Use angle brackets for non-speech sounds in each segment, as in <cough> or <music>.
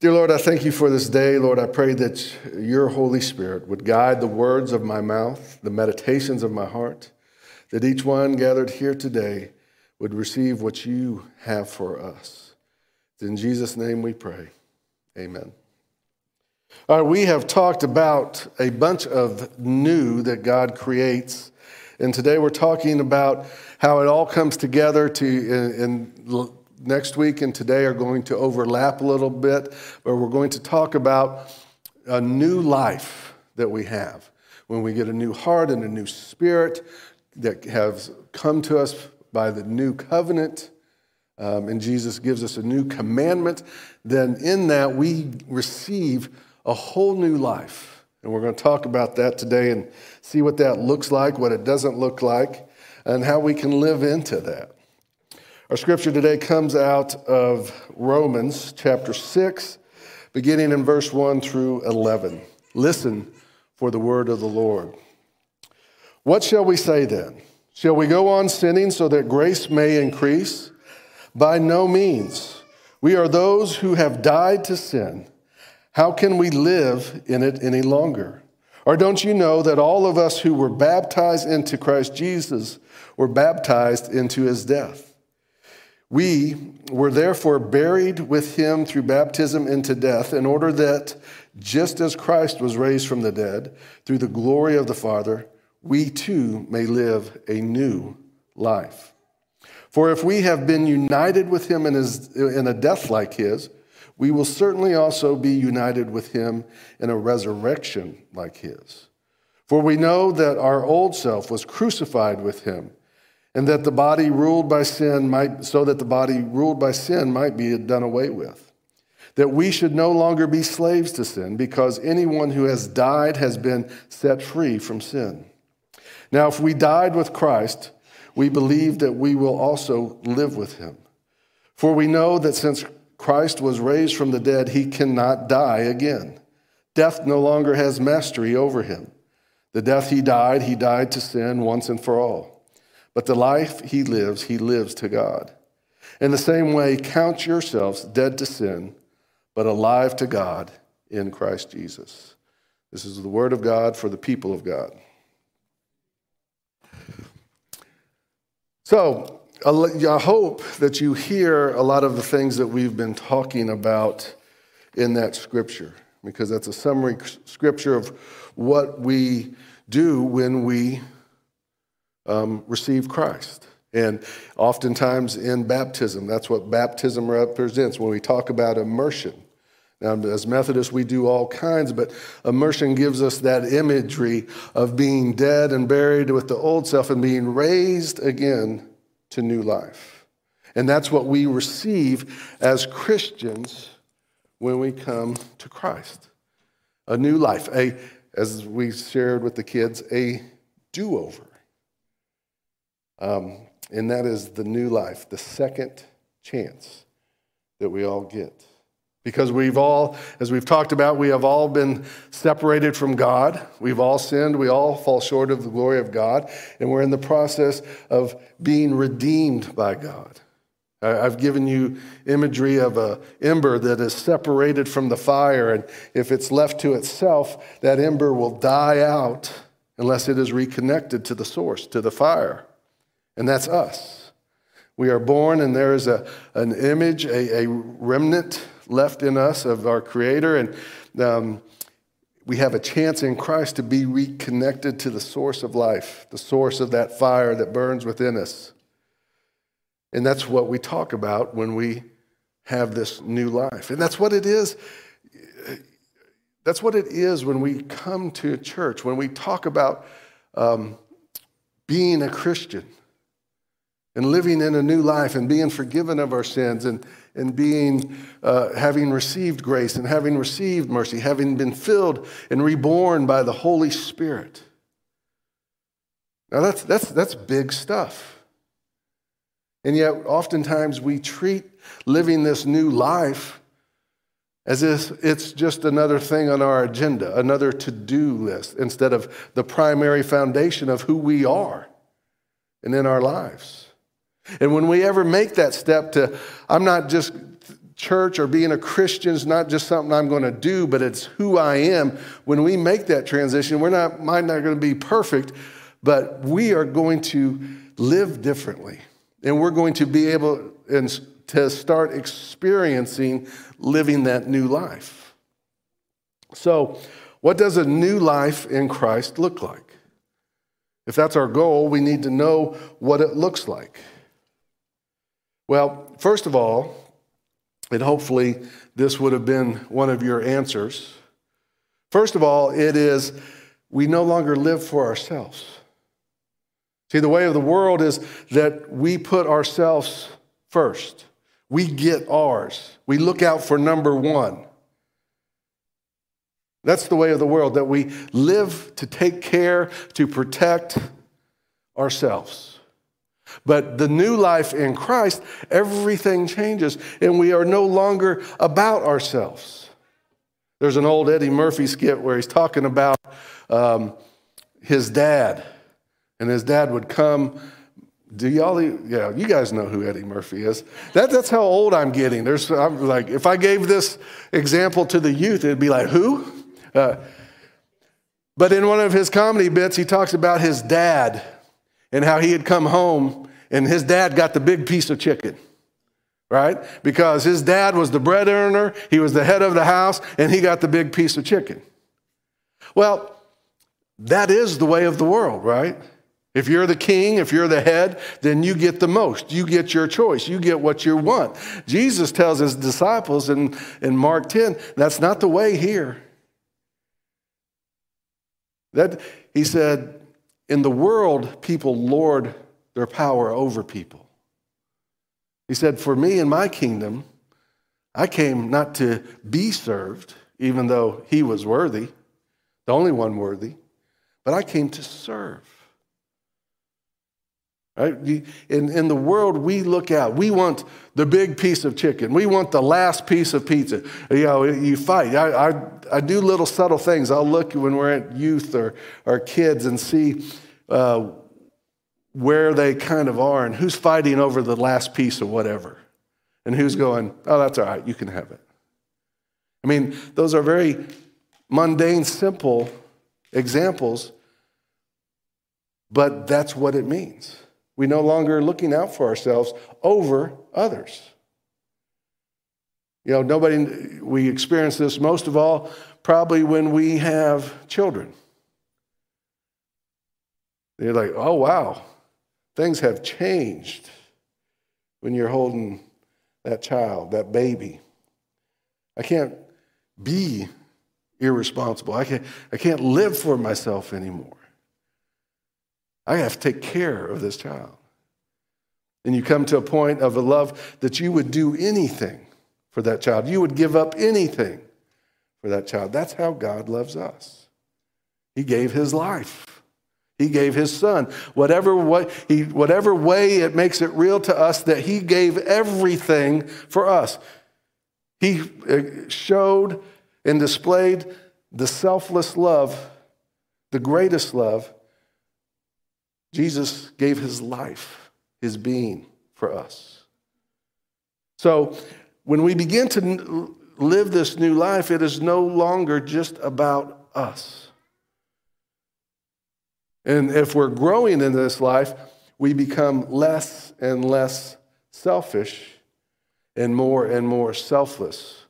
Dear Lord, I thank you for this day. Lord, I pray that your Holy Spirit would guide the words of my mouth, the meditations of my heart, that each one gathered here today would receive what you have for us. In Jesus' name we pray. Amen. All right, we have talked about a bunch of new that God creates. And today we're talking about how it all comes together to in, in next week and today are going to overlap a little bit, but we're going to talk about a new life that we have when we get a new heart and a new spirit that has come to us by the new covenant. Um, and Jesus gives us a new commandment, then in that we receive a whole new life. And we're going to talk about that today and see what that looks like, what it doesn't look like, and how we can live into that. Our scripture today comes out of Romans chapter 6, beginning in verse 1 through 11. Listen for the word of the Lord. What shall we say then? Shall we go on sinning so that grace may increase? By no means. We are those who have died to sin. How can we live in it any longer? Or don't you know that all of us who were baptized into Christ Jesus were baptized into his death? We were therefore buried with him through baptism into death, in order that, just as Christ was raised from the dead through the glory of the Father, we too may live a new life. For if we have been united with him in, his, in a death like his, we will certainly also be united with him in a resurrection like his. For we know that our old self was crucified with him and that the body ruled by sin might so that the body ruled by sin might be done away with. That we should no longer be slaves to sin because anyone who has died has been set free from sin. Now if we died with Christ we believe that we will also live with him. For we know that since Christ was raised from the dead he cannot die again. Death no longer has mastery over him. The death he died he died to sin once and for all but the life he lives, he lives to God. In the same way, count yourselves dead to sin, but alive to God in Christ Jesus. This is the word of God for the people of God. So, I hope that you hear a lot of the things that we've been talking about in that scripture, because that's a summary scripture of what we do when we um, receive Christ. And oftentimes in baptism, that's what baptism represents when we talk about immersion. Now, as Methodists, we do all kinds, but immersion gives us that imagery of being dead and buried with the old self and being raised again to new life. And that's what we receive as Christians when we come to Christ a new life, a, as we shared with the kids, a do over. Um, and that is the new life, the second chance that we all get. Because we've all, as we've talked about, we have all been separated from God. We've all sinned. We all fall short of the glory of God. And we're in the process of being redeemed by God. I've given you imagery of a ember that is separated from the fire, and if it's left to itself, that ember will die out unless it is reconnected to the source, to the fire and that's us. We are born, and there is a, an image, a, a remnant left in us of our Creator, and um, we have a chance in Christ to be reconnected to the source of life, the source of that fire that burns within us. And that's what we talk about when we have this new life. And that's what it is. That's what it is when we come to church, when we talk about um, being a Christian and living in a new life and being forgiven of our sins and, and being, uh, having received grace and having received mercy, having been filled and reborn by the Holy Spirit. Now, that's, that's, that's big stuff. And yet, oftentimes, we treat living this new life as if it's just another thing on our agenda, another to do list, instead of the primary foundation of who we are and in our lives. And when we ever make that step to, I'm not just church or being a Christian is not just something I'm going to do, but it's who I am. When we make that transition, we're not, might not going to be perfect, but we are going to live differently. And we're going to be able and to start experiencing living that new life. So, what does a new life in Christ look like? If that's our goal, we need to know what it looks like. Well, first of all, and hopefully this would have been one of your answers. First of all, it is we no longer live for ourselves. See, the way of the world is that we put ourselves first. We get ours. We look out for number one. That's the way of the world, that we live to take care, to protect ourselves. But the new life in Christ, everything changes, and we are no longer about ourselves. There's an old Eddie Murphy skit where he's talking about um, his dad, and his dad would come. Do y'all? Yeah, you guys know who Eddie Murphy is. That, that's how old I'm getting. There's, I'm like, if I gave this example to the youth, it'd be like, who? Uh, but in one of his comedy bits, he talks about his dad and how he had come home and his dad got the big piece of chicken, right? Because his dad was the bread earner, he was the head of the house, and he got the big piece of chicken. Well, that is the way of the world, right? If you're the king, if you're the head, then you get the most. You get your choice. You get what you want. Jesus tells his disciples in, in Mark 10, that's not the way here. That he said, in the world, people lord their power over people. He said, For me and my kingdom, I came not to be served, even though he was worthy, the only one worthy, but I came to serve. Right? In, in the world, we look out. We want the big piece of chicken. We want the last piece of pizza. You know, you fight. I, I, I do little subtle things. I'll look when we're at youth or, or kids and see uh, where they kind of are and who's fighting over the last piece of whatever and who's going, oh, that's all right, you can have it. I mean, those are very mundane, simple examples, but that's what it means. We no longer looking out for ourselves over others. You know, nobody, we experience this most of all probably when we have children. They're like, oh, wow, things have changed when you're holding that child, that baby. I can't be irresponsible. I can't, I can't live for myself anymore. I have to take care of this child. And you come to a point of a love that you would do anything for that child. You would give up anything for that child. That's how God loves us. He gave his life. He gave his son. Whatever way, he, whatever way it makes it real to us that he gave everything for us. He uh, showed and displayed the selfless love, the greatest love Jesus gave his life, his being for us. So when we begin to live this new life, it is no longer just about us. And if we're growing in this life, we become less and less selfish and more and more selfless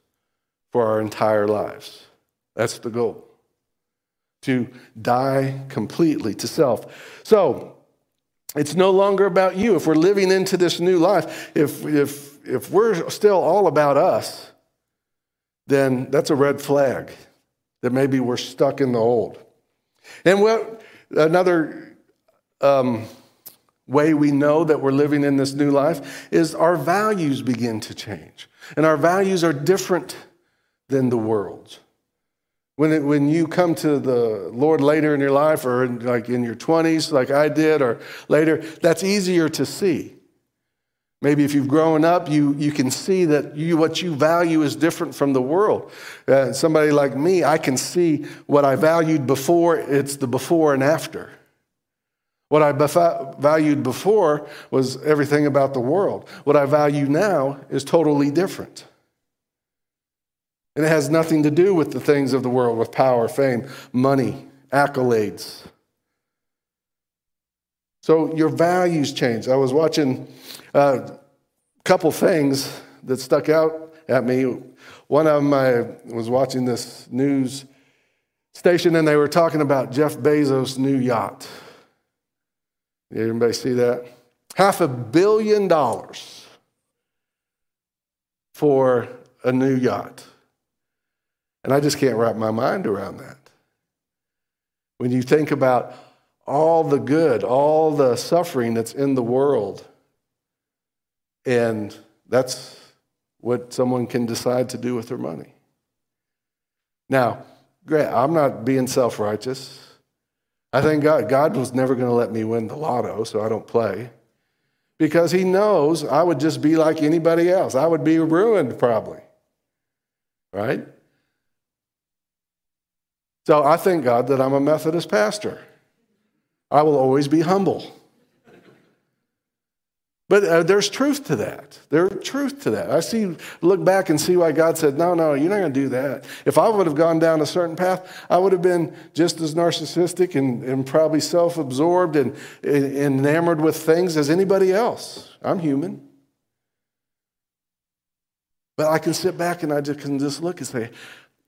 for our entire lives. That's the goal to die completely to self. So it's no longer about you. If we're living into this new life, if, if, if we're still all about us, then that's a red flag that maybe we're stuck in the old. And what another um, way we know that we're living in this new life is our values begin to change. And our values are different than the world's. When, it, when you come to the Lord later in your life, or in, like in your 20s, like I did, or later, that's easier to see. Maybe if you've grown up, you, you can see that you, what you value is different from the world. Uh, somebody like me, I can see what I valued before, it's the before and after. What I bef- valued before was everything about the world. What I value now is totally different. And it has nothing to do with the things of the world, with power, fame, money, accolades. So your values change. I was watching a couple things that stuck out at me. One of them, I was watching this news station and they were talking about Jeff Bezos' new yacht. Anybody see that? Half a billion dollars for a new yacht. And I just can't wrap my mind around that. When you think about all the good, all the suffering that's in the world, and that's what someone can decide to do with their money. Now. I'm not being self righteous. I think God, God was never going to let me win the lotto, so I don't play. Because He knows I would just be like anybody else. I would be ruined probably. Right? So I thank God that I'm a Methodist pastor. I will always be humble. But uh, there's truth to that. There's truth to that. I see, look back and see why God said, no, no, you're not going to do that. If I would have gone down a certain path, I would have been just as narcissistic and, and probably self absorbed and, and enamored with things as anybody else. I'm human. But I can sit back and I just can just look and say,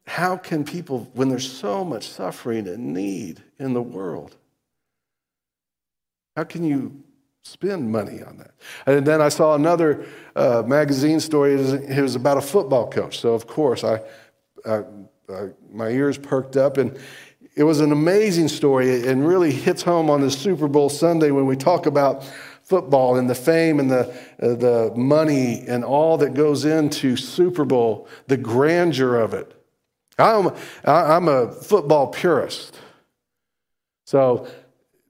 how can people, when there's so much suffering and need in the world, how can you spend money on that. And then I saw another uh, magazine story. It was about a football coach. So, of course, I, I, I, my ears perked up. And it was an amazing story and really hits home on this Super Bowl Sunday when we talk about football and the fame and the, uh, the money and all that goes into Super Bowl, the grandeur of it. I'm, I'm a football purist. So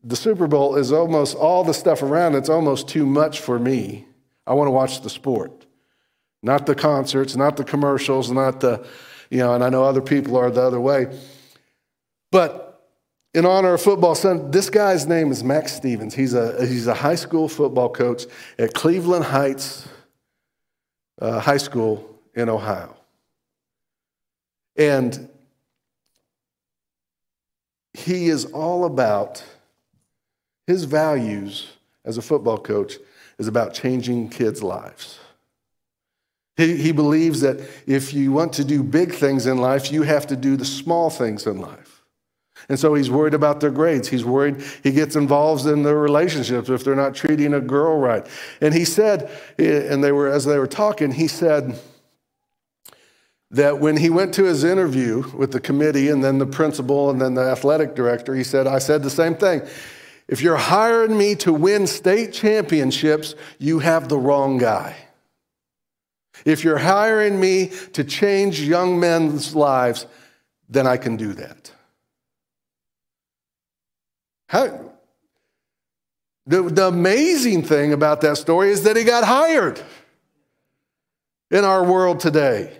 the Super Bowl is almost all the stuff around it's almost too much for me. I want to watch the sport, not the concerts, not the commercials, not the, you know, and I know other people are the other way. But in honor of football son, this guy's name is Max Stevens. He's a, he's a high school football coach at Cleveland Heights uh, High School in Ohio. And he is all about his values as a football coach is about changing kids' lives. He, he believes that if you want to do big things in life, you have to do the small things in life. And so he's worried about their grades. He's worried he gets involved in their relationships if they're not treating a girl right. And he said, eh, and they were as they were talking, he said that when he went to his interview with the committee and then the principal and then the athletic director, he said, I said the same thing. If you're hiring me to win state championships, you have the wrong guy. If you're hiring me to change young men's lives, then I can do that. How, the, the amazing thing about that story is that he got hired in our world today.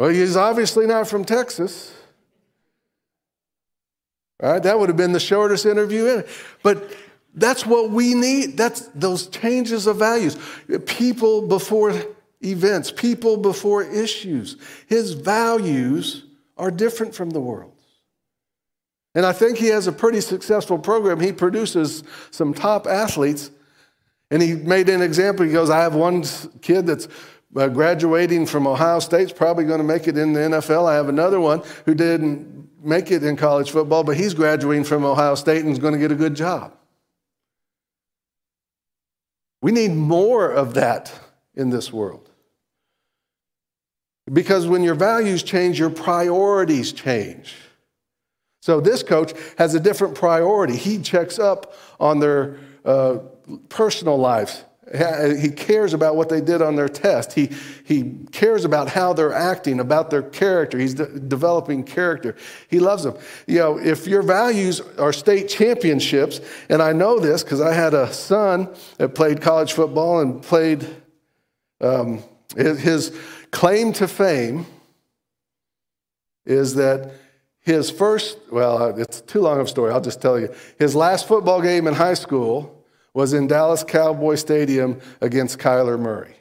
Well, he's obviously not from Texas. All right, that would have been the shortest interview. In. But that's what we need. That's those changes of values. People before events, people before issues. His values are different from the world's. And I think he has a pretty successful program. He produces some top athletes. And he made an example. He goes, I have one kid that's uh, graduating from Ohio State's probably going to make it in the NFL. I have another one who didn't make it in college football, but he's graduating from Ohio State and is going to get a good job. We need more of that in this world. Because when your values change, your priorities change. So this coach has a different priority. He checks up on their uh, personal lives. He cares about what they did on their test. He, he cares about how they're acting, about their character. He's de- developing character. He loves them. You know, if your values are state championships, and I know this because I had a son that played college football and played um, his claim to fame is that his first, well, it's too long of a story. I'll just tell you. His last football game in high school was in Dallas Cowboy Stadium against Kyler Murray.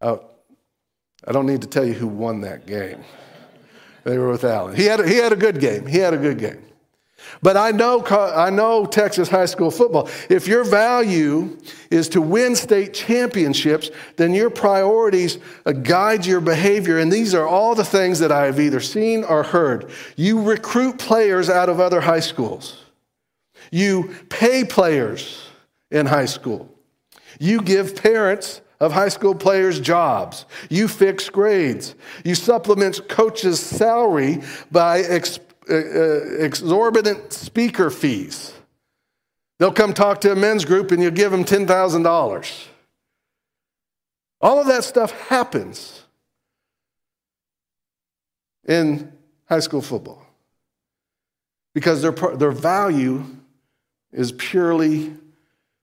Uh, I don't need to tell you who won that game. They were with Allen. He had, a, he had a good game. He had a good game. But I know, I know Texas high school football. If your value is to win state championships, then your priorities uh, guide your behavior. And these are all the things that I have either seen or heard. You recruit players out of other high schools, you pay players in high school, you give parents of high school players jobs. You fix grades. You supplement coaches' salary by ex- uh, uh, exorbitant speaker fees. They'll come talk to a men's group and you give them $10,000. All of that stuff happens in high school football because their, their value is purely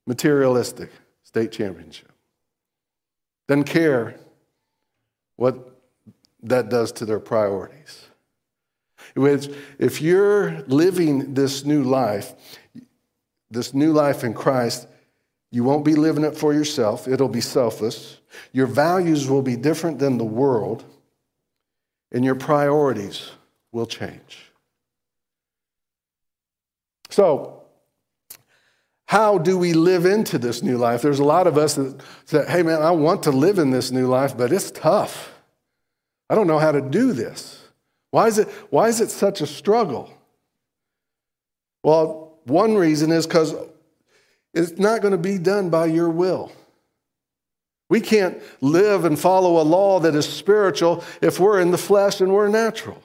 materialistic state championship. Doesn't care what that does to their priorities. If you're living this new life, this new life in Christ, you won't be living it for yourself. It'll be selfless. Your values will be different than the world, and your priorities will change. So, how do we live into this new life? There's a lot of us that say, hey, man, I want to live in this new life, but it's tough. I don't know how to do this. Why is it, why is it such a struggle? Well, one reason is because it's not going to be done by your will. We can't live and follow a law that is spiritual if we're in the flesh and we're natural.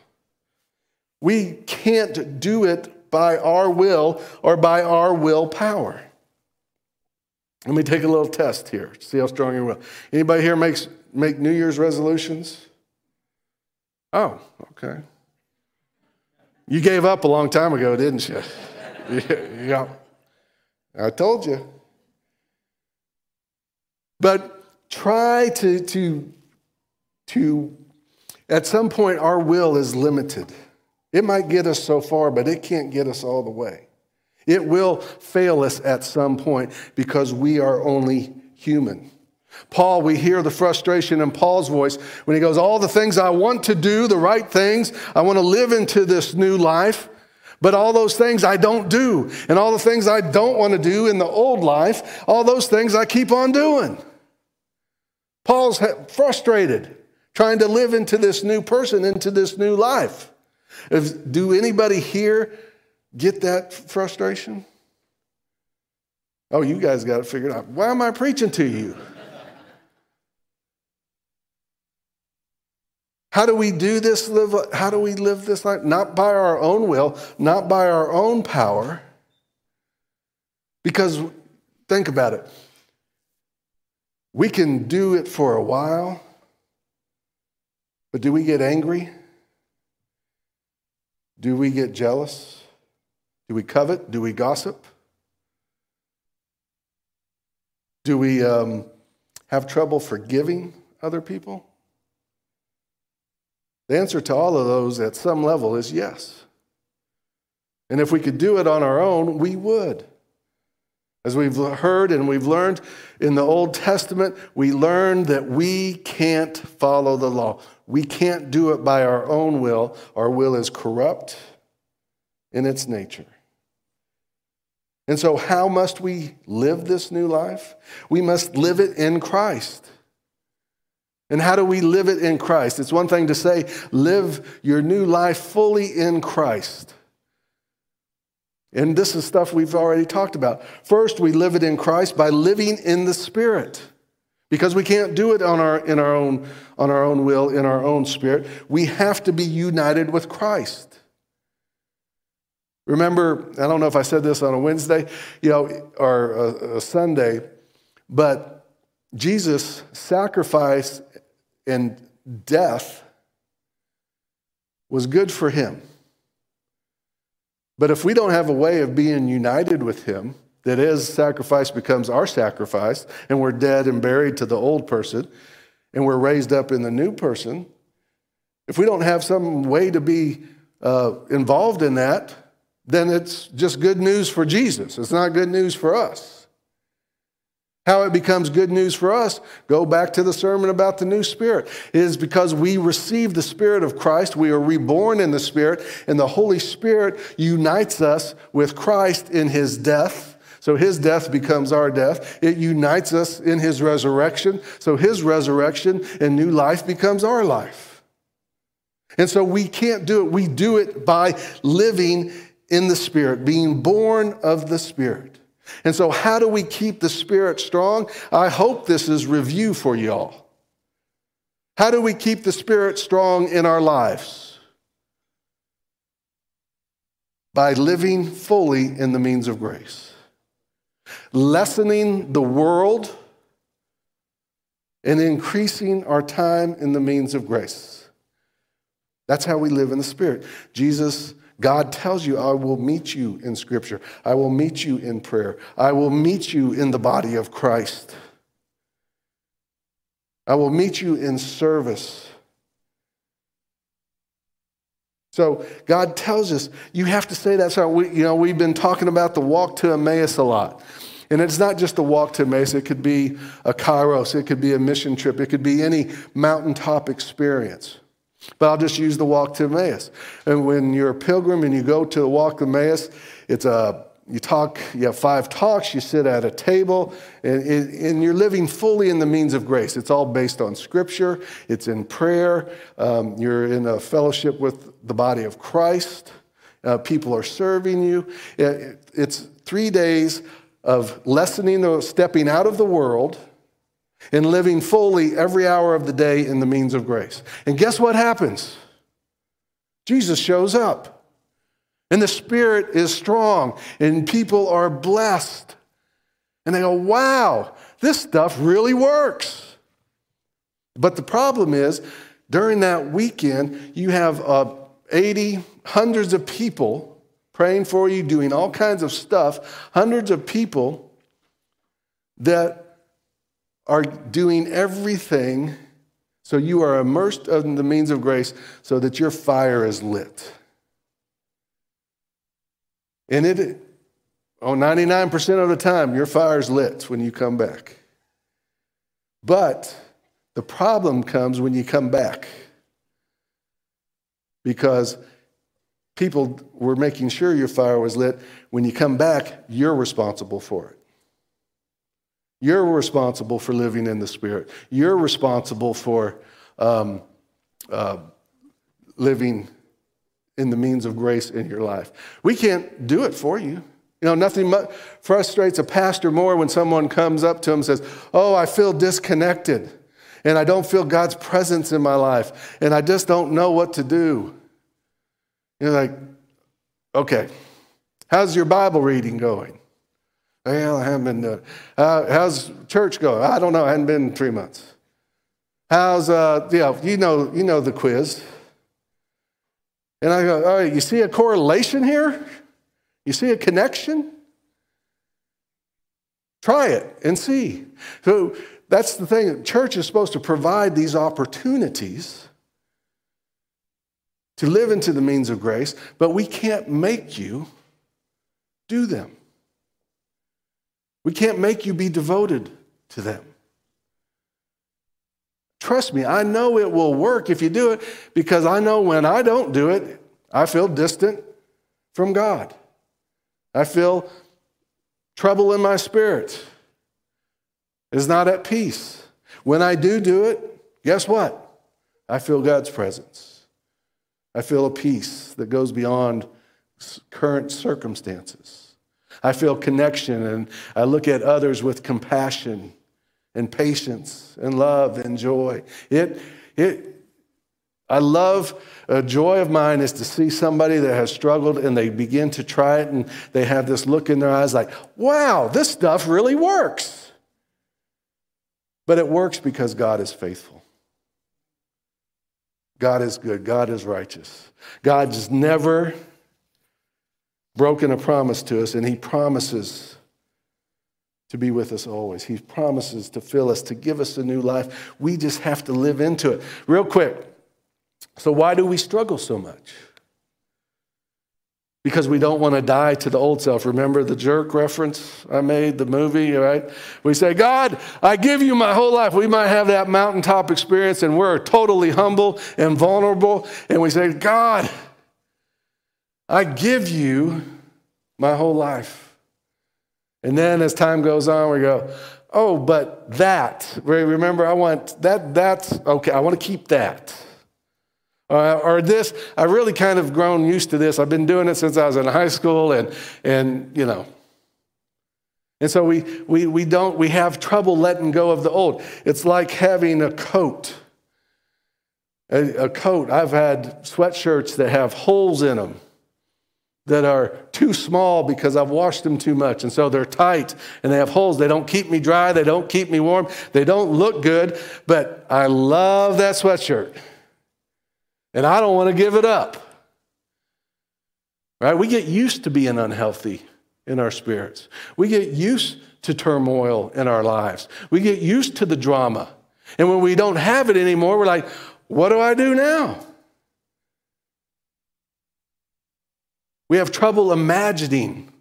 We can't do it by our will or by our willpower. Let me take a little test here, see how strong your will. Anybody here makes make New Year's resolutions? Oh, okay. You gave up a long time ago, didn't you? <laughs> yeah. I told you. But try to, to, to, at some point, our will is limited. It might get us so far, but it can't get us all the way. It will fail us at some point because we are only human. Paul, we hear the frustration in Paul's voice when he goes, All the things I want to do, the right things, I want to live into this new life, but all those things I don't do. And all the things I don't want to do in the old life, all those things I keep on doing. Paul's frustrated trying to live into this new person, into this new life. If, do anybody here get that frustration? Oh, you guys got it figured out. Why am I preaching to you? How do we do this? Live, how do we live this life? Not by our own will, not by our own power. Because think about it. We can do it for a while, but do we get angry? Do we get jealous? Do we covet? Do we gossip? Do we um, have trouble forgiving other people? The answer to all of those at some level is yes. And if we could do it on our own, we would. As we've heard and we've learned in the Old Testament, we learn that we can't follow the law. We can't do it by our own will. Our will is corrupt in its nature. And so, how must we live this new life? We must live it in Christ. And how do we live it in Christ? It's one thing to say, live your new life fully in Christ. And this is stuff we've already talked about. First, we live it in Christ by living in the Spirit. Because we can't do it on our, in our, own, on our own will, in our own spirit. We have to be united with Christ. Remember, I don't know if I said this on a Wednesday, you know, or a, a Sunday, but Jesus' sacrifice and death was good for him. But if we don't have a way of being united with him, that is, sacrifice becomes our sacrifice, and we're dead and buried to the old person, and we're raised up in the new person, if we don't have some way to be uh, involved in that, then it's just good news for Jesus. It's not good news for us. How it becomes good news for us, go back to the sermon about the new spirit. It is because we receive the spirit of Christ, we are reborn in the spirit, and the Holy Spirit unites us with Christ in his death. So his death becomes our death. It unites us in his resurrection. So his resurrection and new life becomes our life. And so we can't do it. We do it by living in the Spirit, being born of the Spirit. And so, how do we keep the Spirit strong? I hope this is review for y'all. How do we keep the Spirit strong in our lives? By living fully in the means of grace, lessening the world, and increasing our time in the means of grace. That's how we live in the Spirit. Jesus God tells you, I will meet you in Scripture. I will meet you in prayer. I will meet you in the body of Christ. I will meet you in service. So God tells us you have to say that. So we, you know, we've been talking about the walk to Emmaus a lot. And it's not just a walk to Emmaus, it could be a kairos, it could be a mission trip, it could be any mountaintop experience. But I'll just use the walk to Emmaus. And when you're a pilgrim and you go to the walk to Emmaus, it's a you talk, you have five talks, you sit at a table, and, and you're living fully in the means of grace. It's all based on scripture, it's in prayer, um, you're in a fellowship with the body of Christ, uh, people are serving you. It's three days of lessening or stepping out of the world and living fully every hour of the day in the means of grace. And guess what happens? Jesus shows up, and the Spirit is strong, and people are blessed. And they go, wow, this stuff really works. But the problem is, during that weekend, you have uh, 80, hundreds of people praying for you, doing all kinds of stuff, hundreds of people that are doing everything so you are immersed in the means of grace so that your fire is lit. And it, oh, 99% of the time, your fire is lit when you come back. But the problem comes when you come back because people were making sure your fire was lit. When you come back, you're responsible for it. You're responsible for living in the Spirit. You're responsible for um, uh, living in the means of grace in your life. We can't do it for you. You know, nothing frustrates a pastor more when someone comes up to him and says, Oh, I feel disconnected and I don't feel God's presence in my life and I just don't know what to do. You're like, Okay, how's your Bible reading going? Well, I haven't been doing uh, how's church going? I don't know. I hadn't been three months. How's, uh, yeah, you know, you know the quiz. And I go, all right, you see a correlation here? You see a connection? Try it and see. So that's the thing. Church is supposed to provide these opportunities to live into the means of grace, but we can't make you do them. We can't make you be devoted to them. Trust me, I know it will work if you do it because I know when I don't do it, I feel distant from God. I feel trouble in my spirit. Is not at peace. When I do do it, guess what? I feel God's presence. I feel a peace that goes beyond current circumstances. I feel connection and I look at others with compassion and patience and love and joy. It, it, I love a joy of mine is to see somebody that has struggled and they begin to try it and they have this look in their eyes like, wow, this stuff really works. But it works because God is faithful. God is good. God is righteous. God's never broken a promise to us, and He promises to be with us always. He promises to fill us, to give us a new life. We just have to live into it. Real quick. So, why do we struggle so much? Because we don't want to die to the old self. Remember the jerk reference I made, the movie, right? We say, God, I give you my whole life. We might have that mountaintop experience and we're totally humble and vulnerable. And we say, God, I give you my whole life. And then as time goes on, we go, oh, but that, remember, I want that, that's okay, I want to keep that. Uh, or this, I've really kind of grown used to this. I've been doing it since I was in high school, and, and you know. And so we, we, we don't, we have trouble letting go of the old. It's like having a coat. A, a coat. I've had sweatshirts that have holes in them that are too small because I've washed them too much. And so they're tight and they have holes. They don't keep me dry. They don't keep me warm. They don't look good. But I love that sweatshirt and I don't want to give it up. Right? We get used to being unhealthy in our spirits. We get used to turmoil in our lives. We get used to the drama. And when we don't have it anymore, we're like, what do I do now? We have trouble imagining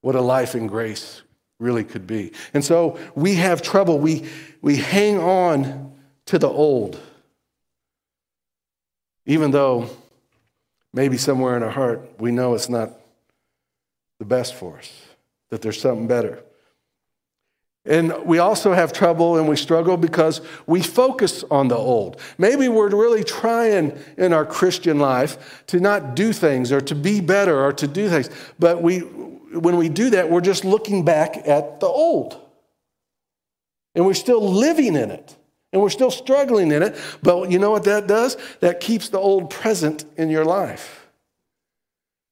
what a life in grace really could be. And so we have trouble. We, we hang on to the old. Even though maybe somewhere in our heart we know it's not the best for us, that there's something better. And we also have trouble and we struggle because we focus on the old. Maybe we're really trying in our Christian life to not do things or to be better or to do things. But we, when we do that, we're just looking back at the old. And we're still living in it. And we're still struggling in it, but you know what that does? That keeps the old present in your life.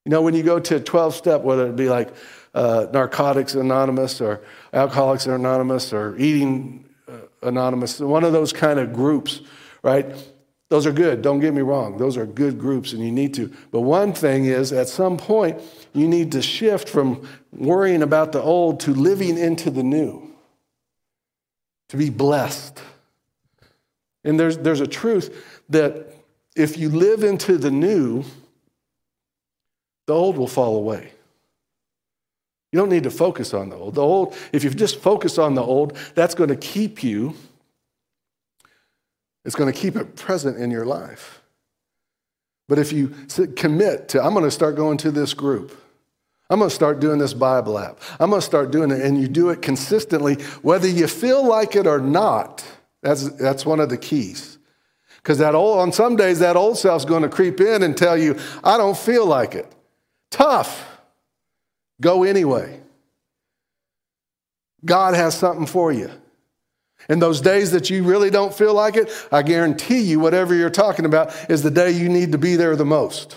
You know, when you go to 12 step, whether it be like uh, Narcotics Anonymous or Alcoholics Anonymous or Eating uh, Anonymous, one of those kind of groups, right? Those are good, don't get me wrong. Those are good groups and you need to. But one thing is, at some point, you need to shift from worrying about the old to living into the new, to be blessed and there's, there's a truth that if you live into the new, the old will fall away. You don't need to focus on the old. The old, if you just focus on the old, that's going to keep you, it's going to keep it present in your life. But if you commit to, I'm going to start going to this group, I'm going to start doing this Bible app, I'm going to start doing it, and you do it consistently, whether you feel like it or not that's, that's one of the keys. Because that old, on some days, that old self's going to creep in and tell you, I don't feel like it. Tough. Go anyway. God has something for you. In those days that you really don't feel like it, I guarantee you, whatever you're talking about is the day you need to be there the most.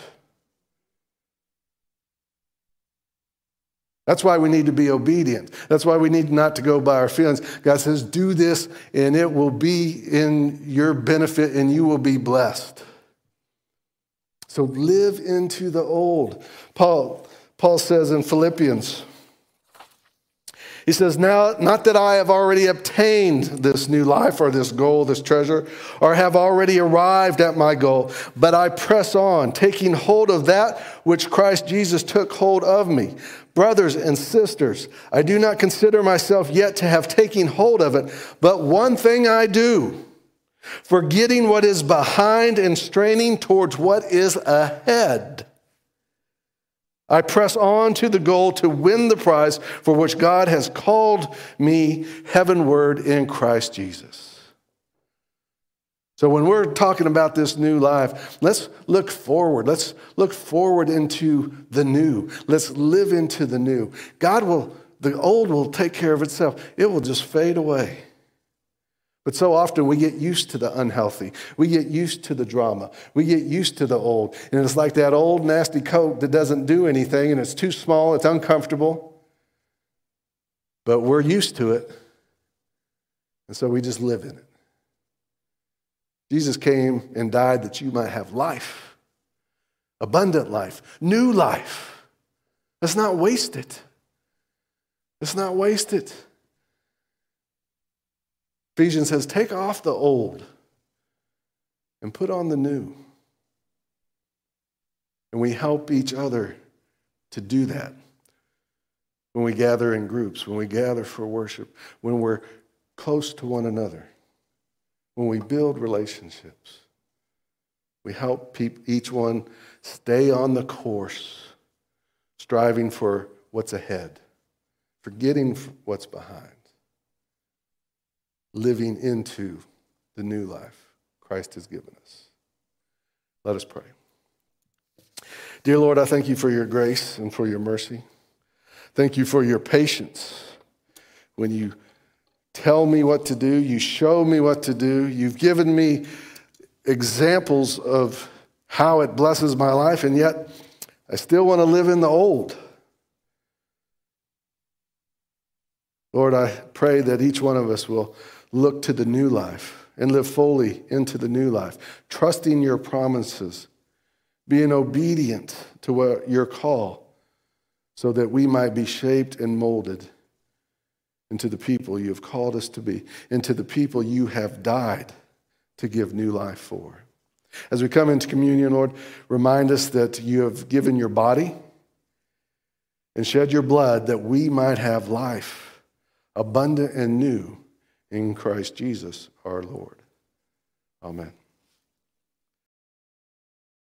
That's why we need to be obedient. That's why we need not to go by our feelings. God says, do this and it will be in your benefit and you will be blessed. So live into the old. Paul, Paul says in Philippians, he says, Now, not that I have already obtained this new life or this goal, this treasure, or have already arrived at my goal, but I press on, taking hold of that which Christ Jesus took hold of me. Brothers and sisters, I do not consider myself yet to have taken hold of it, but one thing I do, forgetting what is behind and straining towards what is ahead. I press on to the goal to win the prize for which God has called me heavenward in Christ Jesus. So, when we're talking about this new life, let's look forward. Let's look forward into the new. Let's live into the new. God will, the old will take care of itself, it will just fade away. But so often we get used to the unhealthy. We get used to the drama. We get used to the old. And it's like that old nasty coat that doesn't do anything and it's too small, it's uncomfortable. But we're used to it. And so we just live in it. Jesus came and died that you might have life, abundant life, new life. Let's not waste it. Let's not waste it. Ephesians says, Take off the old and put on the new. And we help each other to do that when we gather in groups, when we gather for worship, when we're close to one another, when we build relationships. We help each one stay on the course, striving for what's ahead, forgetting what's behind, living into the new life Christ has given us. Let us pray. Dear Lord, I thank you for your grace and for your mercy. Thank you for your patience. When you tell me what to do, you show me what to do, you've given me examples of how it blesses my life, and yet I still want to live in the old. Lord, I pray that each one of us will look to the new life and live fully into the new life, trusting your promises, being obedient to what your call, so that we might be shaped and molded into the people you have called us to be, into the people you have died to give new life for. As we come into communion, Lord, remind us that you have given your body and shed your blood that we might have life, abundant and new, in Christ Jesus our Lord. Amen.